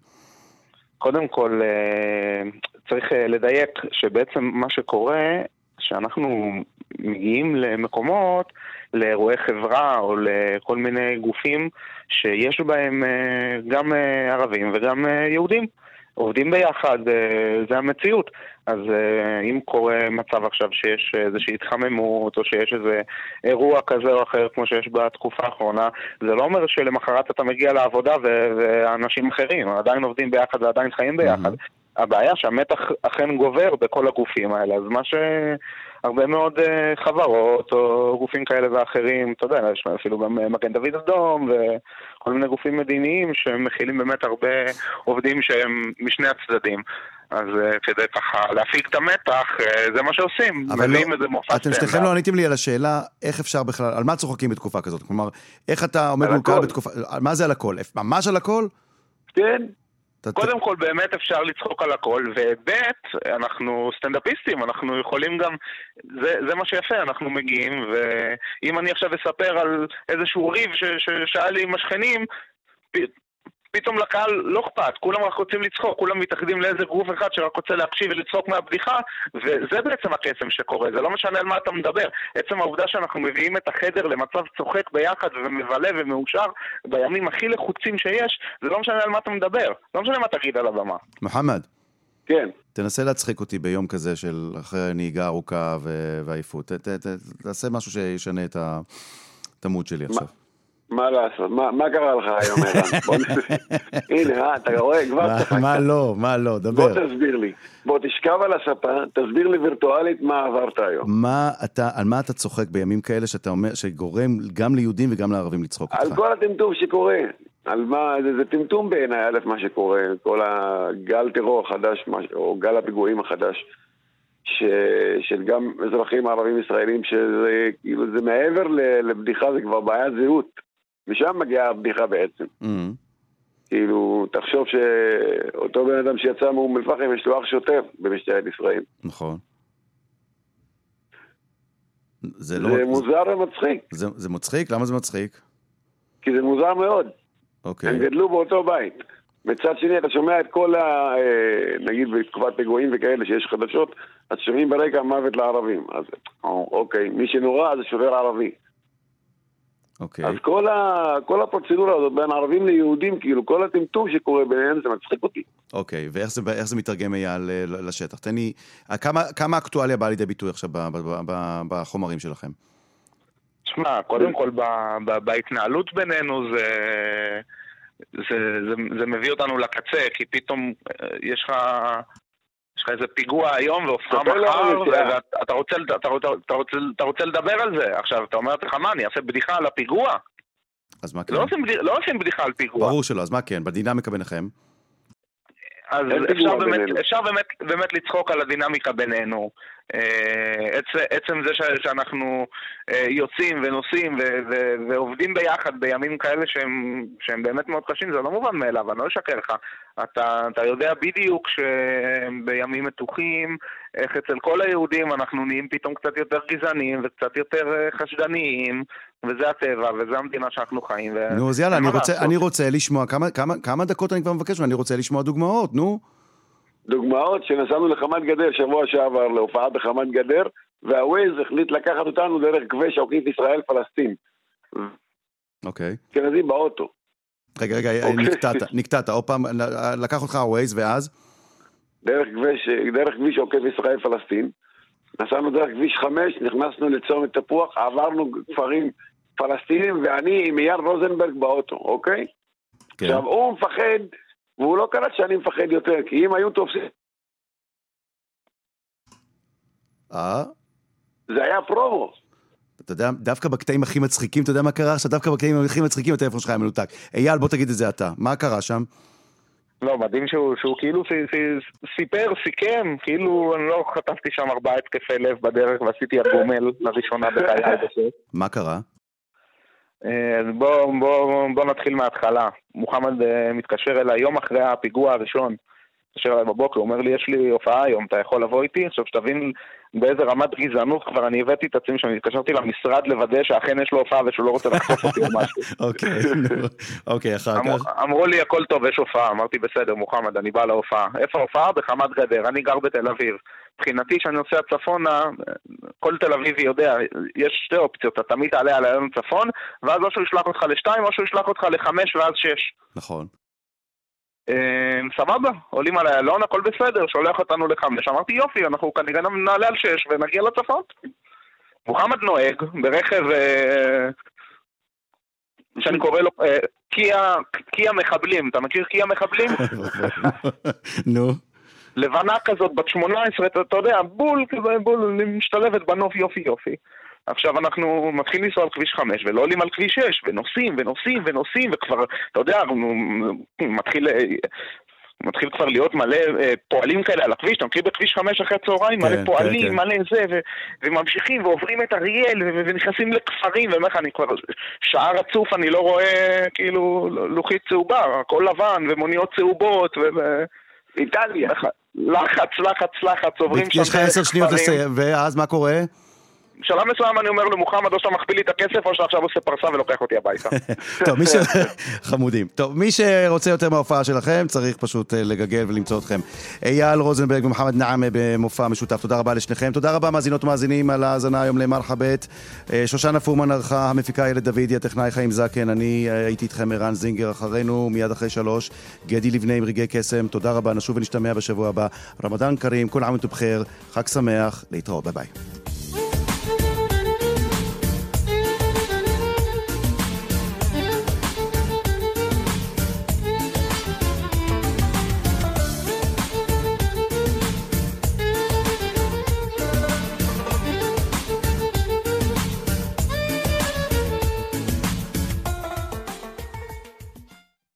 קודם כל, אה, צריך אה, לדייק שבעצם מה שקורה, שאנחנו מגיעים למקומות, לאירועי חברה או לכל מיני גופים שיש בהם אה, גם אה, ערבים וגם אה, יהודים. עובדים ביחד, זה המציאות. אז אם קורה מצב עכשיו שיש איזושהי התחממות, או שיש איזה אירוע כזה או אחר, כמו שיש בתקופה האחרונה, זה לא אומר שלמחרת אתה מגיע לעבודה ואנשים אחרים, עדיין עובדים ביחד ועדיין חיים ביחד. הבעיה שהמתח אכן גובר בכל הגופים האלה, אז מה שהרבה מאוד אה, חברות או גופים כאלה ואחרים, אתה יודע, יש אפילו גם אה, מגן דוד אדום וכל מיני גופים מדיניים שמכילים באמת הרבה עובדים שהם משני הצדדים. אז אה, כדי ככה להפיג את המתח, זה מה שעושים, אבל מביאים לא, איזה מופע אתם שניכם סטנדאפ. לא עניתם לי על השאלה איך אפשר בכלל, על מה צוחקים בתקופה כזאת? כלומר, איך אתה עומד מול קהל. בתקופה, מה זה על הכל? ממש על הכל? כן. אתה- קודם כל באמת אפשר לצחוק על הכל, וב' אנחנו סטנדאפיסטים, אנחנו יכולים גם, זה, זה מה שיפה, אנחנו מגיעים, ואם אני עכשיו אספר על איזשהו ריב ששאל לי עם השכנים, פתאום לקהל לא אכפת, כולם רק רוצים לצחוק, כולם מתאחדים לאיזה גוף אחד שרק רוצה להקשיב ולצחוק מהבדיחה, וזה בעצם הקסם שקורה, זה לא משנה על מה אתה מדבר. עצם העובדה שאנחנו מביאים את החדר למצב צוחק ביחד ומבלה ומאושר בימים הכי לחוצים שיש, זה לא משנה על מה אתה מדבר, לא משנה מה תגיד על הבמה. מוחמד. כן. תנסה להצחיק אותי ביום כזה של אחרי נהיגה ארוכה ועייפות. תעשה משהו שישנה את ה- את המוד שלי עכשיו. מה לעשות? מה, מה קרה לך היום, ערן? בוא הנה, אה, אתה רואה? כבר צחקת. מה לא, מה לא, בוא דבר. תסביר לי. בוא תשכב על הספה, תסביר לי וירטואלית מה עברת היום. מה אתה, על מה אתה צוחק בימים כאלה שאתה אומר, שגורם גם ליהודים וגם לערבים לצחוק על אותך? כל הטמטום שקורה. על מה, זה, זה טמטום בעיניי, א', מה שקורה, כל הגל טרור החדש, או גל הפיגועים החדש, ש, של גם אזרחים ערבים ישראלים, שזה כאילו, זה מעבר לבדיחה, זה כבר בעיית זהות. משם מגיעה הבדיחה בעצם. Mm, כאילו, תחשוב שאותו בן אדם שיצא מאום אל-פחם, יש לו אח שוטר במשטרת ישראל. נכון. זה זה, לא... מוזר ומצחיק, זה, זה מצחיק? למה זה מצחיק? כי זה מוזר מאוד. אוקיי. הם גדלו באותו בית. מצד שני, אתה שומע את כל ה... אה, נגיד בתקופת פיגועים וכאלה שיש חדשות, אז שומעים ברקע מוות לערבים. אז אוקיי, מי שנורא זה שוטר ערבי. אוקיי. אז כל, ה... כל הפרוצדורה הזאת בין ערבים ליהודים, כאילו, כל הטמטום שקורה ביניהם, זה מצחיק אותי. אוקיי, ואיך זה, איך זה מתרגם, אייל, ל- לשטח? תן לי, כמה, כמה אקטואליה באה לידי ביטוי עכשיו ב- ב- ב- ב- בחומרים שלכם? תשמע, קודם כל ב- ב- בהתנהלות בינינו זה, זה, זה, זה מביא אותנו לקצה, כי פתאום אה, יש לך... יש לך איזה פיגוע היום לנו מחר. ואתה רוצה, אתה, רוצה, אתה, רוצה, אתה רוצה לדבר על זה. עכשיו, אתה אומר לך, מה, אני אעשה בדיחה על הפיגוע? אז מה כן? לא עושים, לא עושים בדיחה על פיגוע. ברור שלא, אז מה כן? בדינמיקה ביניכם? אז אפשר באמת. אפשר באמת, באמת לצחוק על הדינמיקה בינינו. אה, עצ, עצם זה שאנחנו אה, יוצאים ונוסעים ועובדים ביחד בימים כאלה שהם, שהם באמת מאוד קשים, זה לא מובן מאליו, אני לא אשקר לך. אתה, אתה יודע בדיוק שבימים מתוחים, איך אצל כל היהודים אנחנו נהיים פתאום קצת יותר גזעניים וקצת יותר אה, חשדניים, וזה הטבע וזה המדינה שאנחנו חיים. נו, אז יאללה, אני רוצה. אני רוצה לשמוע, כמה, כמה, כמה דקות אני כבר מבקש, ואני רוצה לשמוע דוגמאות, נו. דוגמאות שנסענו לחמת גדר שבוע שעבר להופעה בחמת גדר, והווייז החליט לקחת אותנו דרך כביש עוקף ישראל פלסטין. אוקיי. אשכנזים באוטו. רגע, רגע, אוקיי. נקטעת, נקטעת, עוד פעם, לקח אותך הווייז, ואז? דרך כביש, דרך כביש עוקף ישראל פלסטין. נסענו דרך כביש 5, נכנסנו לצומת תפוח, עברנו כפרים פלסטינים, ואני עם אייל רוזנברג באוטו, אוקיי? כן. עכשיו, הוא מפחד, והוא לא קלט שאני מפחד יותר, כי אם היו תופסים, אה? זה היה פרומו. אתה יודע, דווקא בקטעים הכי מצחיקים, אתה יודע מה קרה עכשיו? דווקא בקטעים הכי מצחיקים הטלפון שלך היה מנותק. אייל, בוא תגיד את זה אתה. מה קרה שם? לא, מדהים שהוא, שהוא כאילו סי, סי, סיפר, סיכם, כאילו אני לא חטפתי שם ארבעה התקפי לב בדרך ועשיתי הגומל לראשונה בחיי. מה קרה? אה, אז בוא, בוא, בוא נתחיל מההתחלה. מוחמד אה, מתקשר אליי יום אחרי הפיגוע הראשון. מתקשר אליי בבוקר, הוא אומר לי, יש לי הופעה היום, אתה יכול לבוא איתי? עכשיו, שתבין באיזה רמת גזענות כבר אני הבאתי את עצמי, שאני התקשרתי למשרד לוודא שאכן יש לו הופעה ושהוא לא רוצה לחטוף אותי או משהו. אוקיי. אוקיי, אחר כך. אמרו לי הכל טוב, יש הופעה. אמרתי בסדר, מוחמד, אני בא להופעה. איפה ההופעה? בחמת גדר. אני גר בתל אביב. מבחינתי, כשאני נוסע צפונה, כל תל אביבי יודע, יש שתי אופציות, אתה תמיד תעלה על איילון צפון, ואז או שהוא ישלח אותך לשתיים, או שהוא ישלח אותך לחמש ואז שש. נכון. אה, סבבה, עולים על איילון, הכל בסדר, שולח אותנו לחמש. אמרתי יופי, אנחנו כנראה נעלה על שש ונגיע לצפון. מוחמד נוהג ברכב אה, שאני קורא לו אה, קיה מחבלים, אתה מכיר קיה מחבלים? נו. לבנה כזאת, בת 18, אתה, אתה יודע, בול כזה, בול, משתלבת בנוף יופי יופי. עכשיו אנחנו מתחילים לנסוע על כביש 5 ולא עולים על כביש 6 ונוסעים ונוסעים ונוסעים וכבר, אתה יודע, מתחיל, אה, מתחיל כבר להיות מלא אה, פועלים כאלה על הכביש, אתה מכיר בכביש 5 אחרי הצהריים, כן, מלא כן, פועלים, כן. מלא זה, ו- וממשיכים ועוברים את אריאל ו- ונכנסים לכפרים, ואומר לך, אני כבר שעה רצוף, אני לא רואה כאילו לוחית צהובה, הכל לבן ומוניות צהובות ו... ו- איטליה. לחץ, לחץ, לחץ, עוברים שם... יש לך עשר שניות. לסיים, ואז מה קורה? בשלב מסוים אני אומר למוחמד, או שאתה מכפיל לי את הכסף, או שעכשיו עושה פרסה ולוקח אותי הביתה. טוב, מי ש... חמודים. טוב, מי שרוצה יותר מההופעה שלכם, צריך פשוט אה, לגגל ולמצוא אתכם. אייל רוזנברג ומוחמד נעמה במופע משותף, תודה רבה לשניכם. תודה רבה, מאזינות ומאזינים, על ההאזנה היום למרחבת. אה, שושנה פורמן ערכה, המפיקה ילד דודי, הטכנאי חיים זקן, אני אה, הייתי איתכם ערן זינגר, אחרינו, מיד אחרי שלוש, גדי לבנה עם רגעי קסם, תודה רבה, נשוב ונשתמע בשבוע הבא. רמדאן כרים, כל עמותו בחיר, חג שמח, להתראות, ביי ביי.